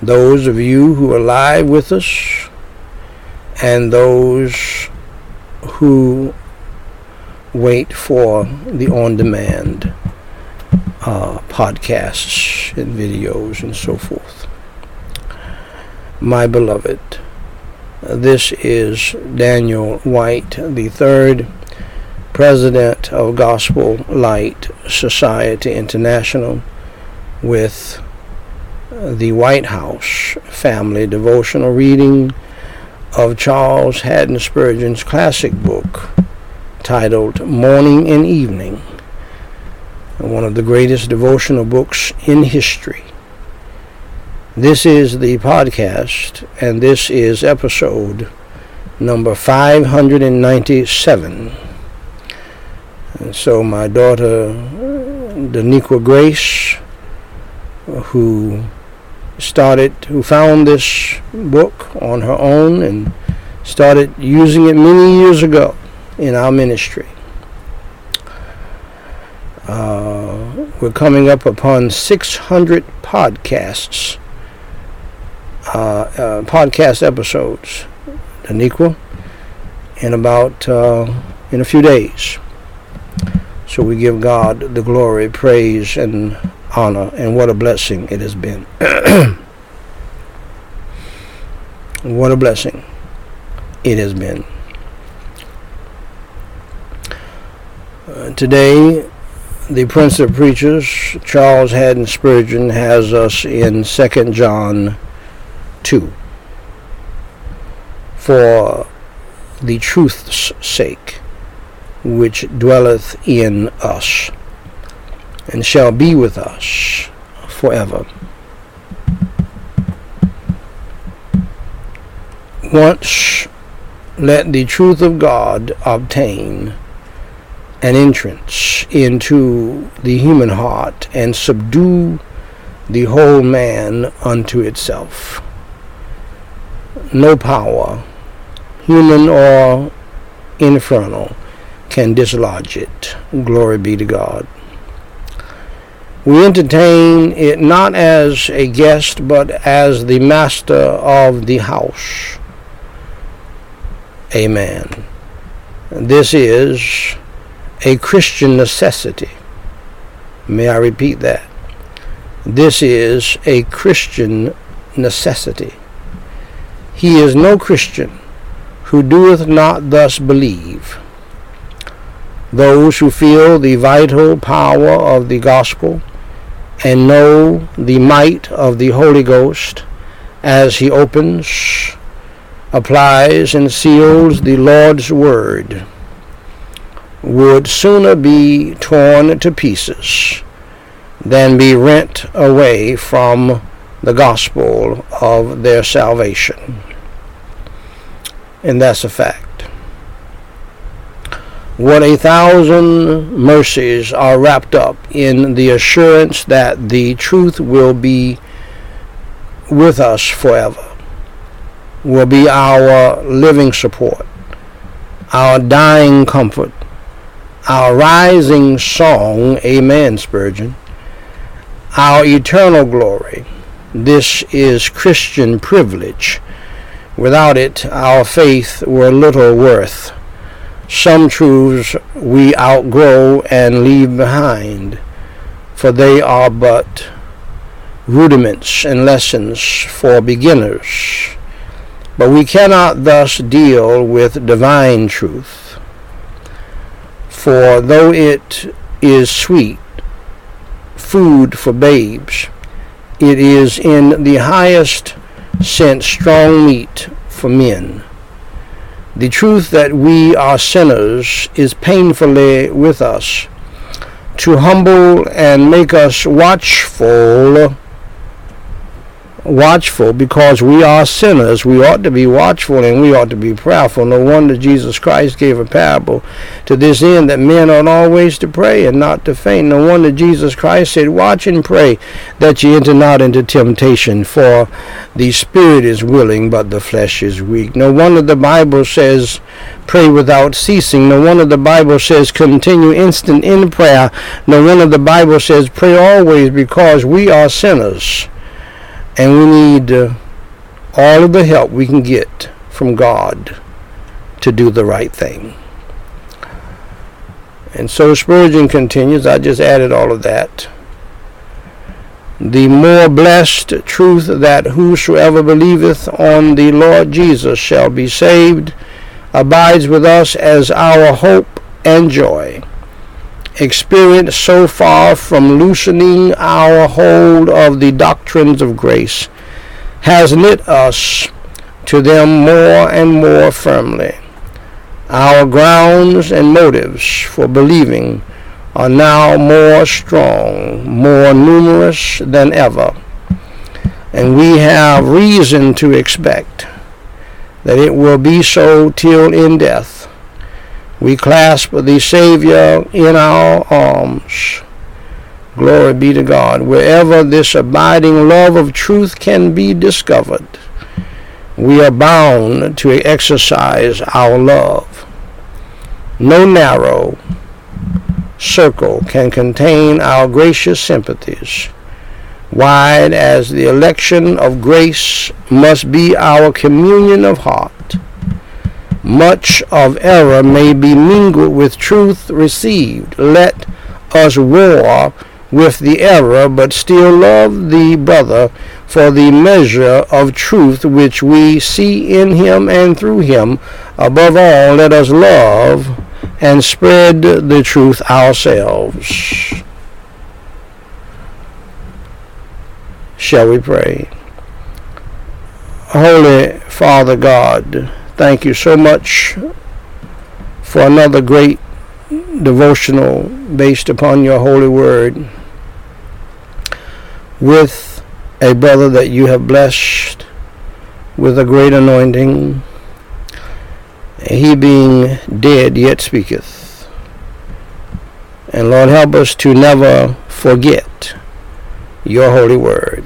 those of you who are live with us and those who wait for the on demand uh, podcasts and videos and so forth. My beloved, this is Daniel Whyte, the third president of Gospel Light Society International, with the Whyte House family devotional reading of Charles Haddon Spurgeon's classic book titled Morning and Evening, one of the greatest devotional books in history. This is the podcast, and this is episode number 597. And so, my daughter, Daniqua Grace, who started, who found this book on her own and started using it many years ago in our ministry. Uh, we're coming up upon 600 podcasts, uh, uh, podcast episodes, Daniqua, in about uh, in a few days. So we give God the glory, praise, and honor, and what a blessing it has been. what a blessing it has been. Uh, today, the Prince of Preachers, Charles Haddon Spurgeon, has us in 2 John 2. For the truth's sake, which dwelleth in us and shall be with us forever. Once let the truth of God obtain an entrance into the human heart and subdue the whole man unto itself. No power, human or infernal, can dislodge it. Glory be to God. We entertain it not as a guest, but as the master of the house. Amen. This is a Christian necessity. May I repeat that? This is a Christian necessity. He is no Christian who doeth not thus believe. Those who feel the vital power of the gospel and know the might of the Holy Ghost as he opens, applies, and seals the Lord's word would sooner be torn to pieces than be rent away from the gospel of their salvation. And that's a fact. What a thousand mercies are wrapped up in the assurance that the truth will be with us forever, will be our living support, our dying comfort, our rising song, Amen, Spurgeon, our eternal glory. This is Christian privilege. Without it, our faith were little worth. Some truths we outgrow and leave behind, for they are but rudiments and lessons for beginners. But we cannot thus deal with divine truth. For though it is sweet, food for babes, it is in the highest sense strong meat for men. The truth that we are sinners is painfully with us. To humble and make us watchful watchful because we are sinners. We ought to be watchful and we ought to be prayerful. No wonder Jesus Christ gave a parable to this end that men ought always to pray and not to faint. No wonder Jesus Christ said, Watch and pray that ye enter not into temptation, for the spirit is willing, but the flesh is weak. No wonder the Bible says, Pray without ceasing. No wonder the Bible says, Continue instant in prayer. No wonder the Bible says, Pray always because we are sinners and we need uh, all of the help we can get from God to do the right thing. And so Spurgeon continues, I just added all of that. The more blessed truth that whosoever believeth on the Lord Jesus shall be saved abides with us as our hope and joy experience so far from loosening our hold of the doctrines of grace has knit us to them more and more firmly. Our grounds and motives for believing are now more strong, more numerous than ever, and we have reason to expect that it will be so till in death we clasp the Savior in our arms. Glory be to God. Wherever this abiding love of truth can be discovered, we are bound to exercise our love. No narrow circle can contain our gracious sympathies. Wide as the election of grace must be our communion of heart much of error may be mingled with truth received. Let us war with the error, but still love the brother for the measure of truth which we see in him and through him. Above all, let us love and spread the truth ourselves. Shall we pray? Holy Father God, Thank you so much for another great devotional based upon your holy word with a brother that you have blessed with a great anointing. He being dead yet speaketh. And Lord, help us to never forget your holy word.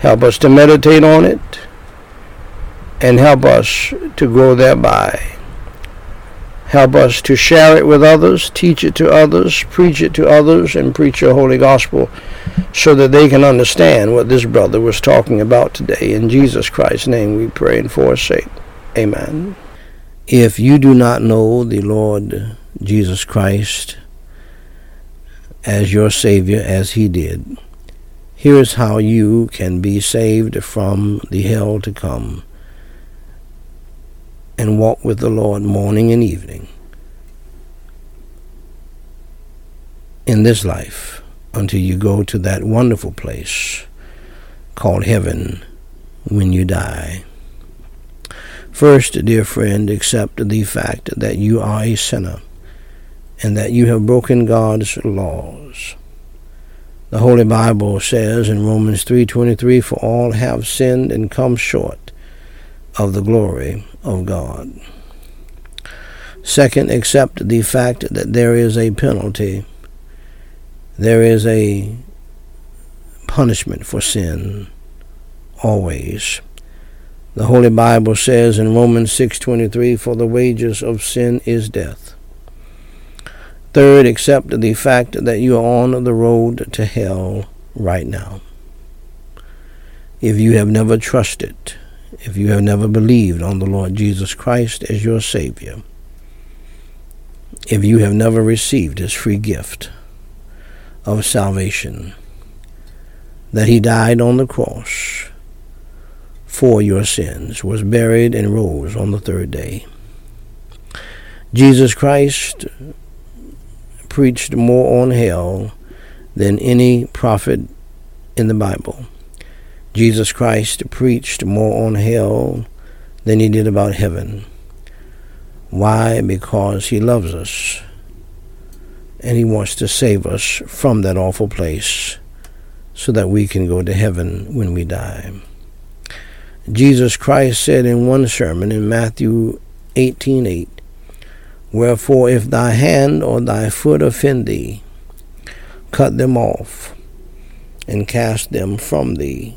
Help us to meditate on it and help us to grow thereby. Help us to share it with others, teach it to others, preach it to others, and preach your holy gospel so that they can understand what this brother was talking about today. In Jesus Christ's name we pray and for his sake. Amen. If you do not know the Lord Jesus Christ as your Savior as he did, here is how you can be saved from the hell to come and walk with the Lord morning and evening in this life until you go to that wonderful place called heaven when you die. First, dear friend, accept the fact that you are a sinner and that you have broken God's laws. The Holy Bible says in Romans 3:23 for all have sinned and come short of the glory of God. Second, accept the fact that there is a penalty. There is a punishment for sin always. The Holy Bible says in Romans 6:23 for the wages of sin is death. Third, accept the fact that you are on the road to hell right now. If you have never trusted if you have never believed on the Lord Jesus Christ as your Savior, if you have never received His free gift of salvation, that He died on the cross for your sins, was buried, and rose on the third day. Jesus Christ preached more on hell than any prophet in the Bible. Jesus Christ preached more on hell than he did about heaven. Why? Because he loves us and he wants to save us from that awful place so that we can go to heaven when we die. Jesus Christ said in one sermon in Matthew 18:8, Wherefore if thy hand or thy foot offend thee, cut them off and cast them from thee.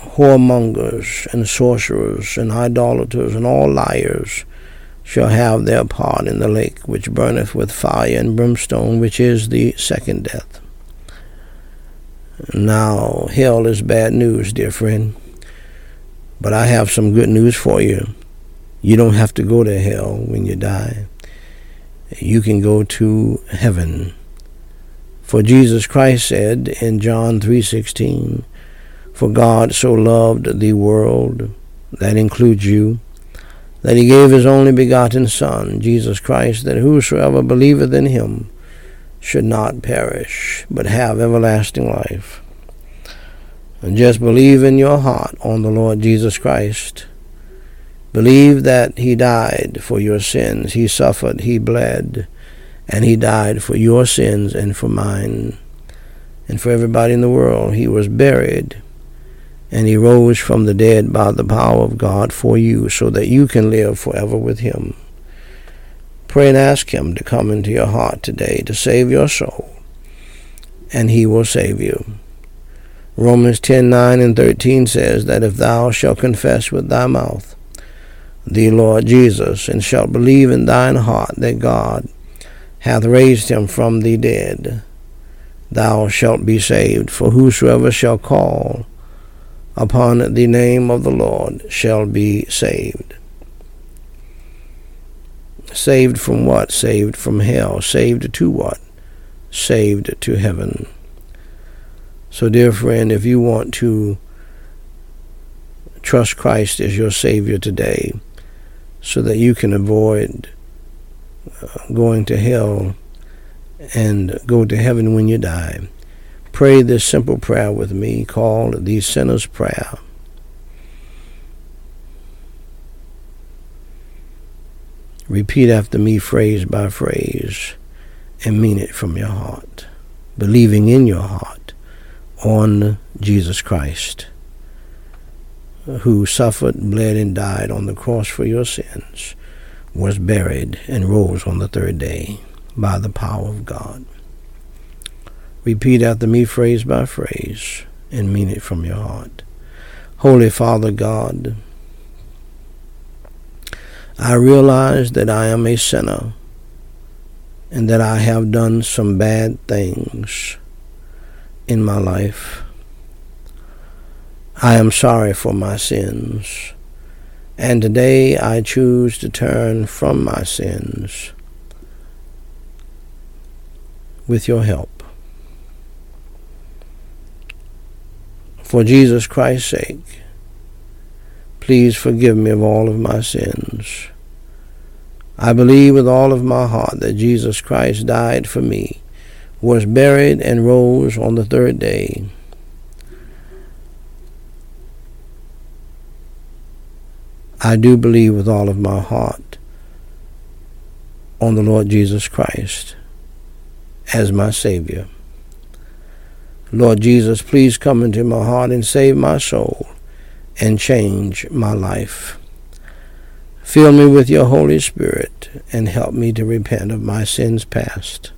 whoremongers, and sorcerers, and idolaters, and all liars, shall have their part in the lake which burneth with fire and brimstone, which is the second death. Now, hell is bad news, dear friend. But I have some good news for you. You don't have to go to hell when you die. You can go to heaven. For Jesus Christ said in John 3:16, "For God so loved the world, that includes you, that he gave his only begotten Son, Jesus Christ, that whosoever believeth in him should not perish, but have everlasting life. And just believe in your heart on the Lord Jesus Christ. Believe that he died for your sins. He suffered, he bled, and he died for your sins and for mine and for everybody in the world. He was buried and he rose from the dead by the power of God for you, so that you can live forever with him. Pray and ask him to come into your heart today to save your soul, and he will save you. Romans 10:9 and 13 says that if thou shalt confess with thy mouth the Lord Jesus, and shalt believe in thine heart that God hath raised him from the dead, thou shalt be saved. For whosoever shall call upon the name of the Lord shall be saved. Saved from what? Saved from hell. Saved to what? Saved to heaven. So, dear friend, if you want to trust Christ as your Savior today so that you can avoid uh, going to hell and go to heaven when you die, Pray this simple prayer with me called the Sinner's Prayer. Repeat after me phrase by phrase and mean it from your heart, believing in your heart on Jesus Christ, who suffered, bled, and died on the cross for your sins, was buried, and rose on the third day by the power of God. Repeat after me phrase by phrase and mean it from your heart. Holy Father God, I realize that I am a sinner and that I have done some bad things in my life. I am sorry for my sins, and today I choose to turn from my sins with your help. For Jesus Christ's sake, please forgive me of all of my sins. I believe with all of my heart that Jesus Christ died for me, was buried, and rose on the third day. I do believe with all of my heart on the Lord Jesus Christ as my Savior. Lord Jesus, please come into my heart and save my soul and change my life. Fill me with your Holy Spirit and help me to repent of my sins past.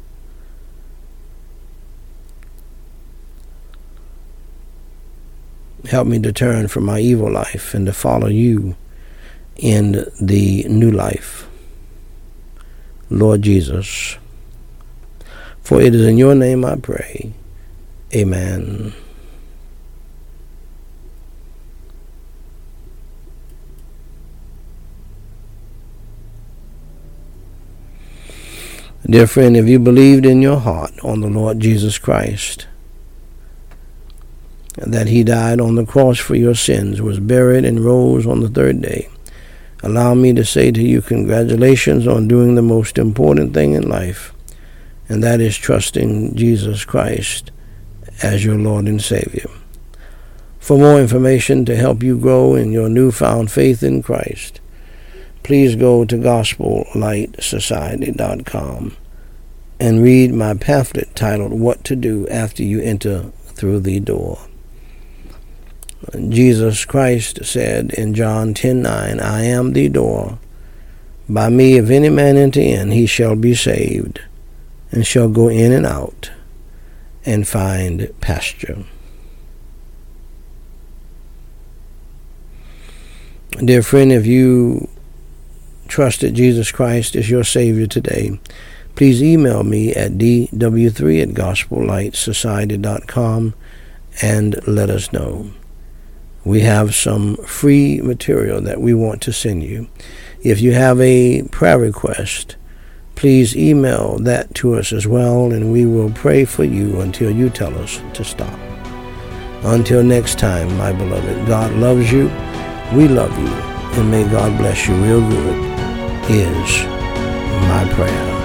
Help me to turn from my evil life and to follow you in the new life. Lord Jesus, for it is in your name I pray. Amen. Dear friend, if you believed in your heart on the Lord Jesus Christ that he died on the cross for your sins, was buried, and rose on the third day. Allow me to say to you, congratulations on doing the most important thing in life, and that is trusting Jesus Christ as your Lord and Savior. For more information to help you grow in your newfound faith in Christ, please go to gospellightsociety.com and read my pamphlet titled What to Do After You Enter Through the Door. Jesus Christ said in John 10:9, I am the door. By me if any man enter in, he shall be saved, and shall go in and out, and find pasture. Dear friend, if you trusted Jesus Christ as your Savior today, please email me at dw3 at gospellightsociety.com and let us know we have some free material that we want to send you. If you have a prayer request, please email that to us as well, and we will pray for you until you tell us to stop. Until next time, my beloved, God loves you, we love you, and may God bless you real good, is my prayer.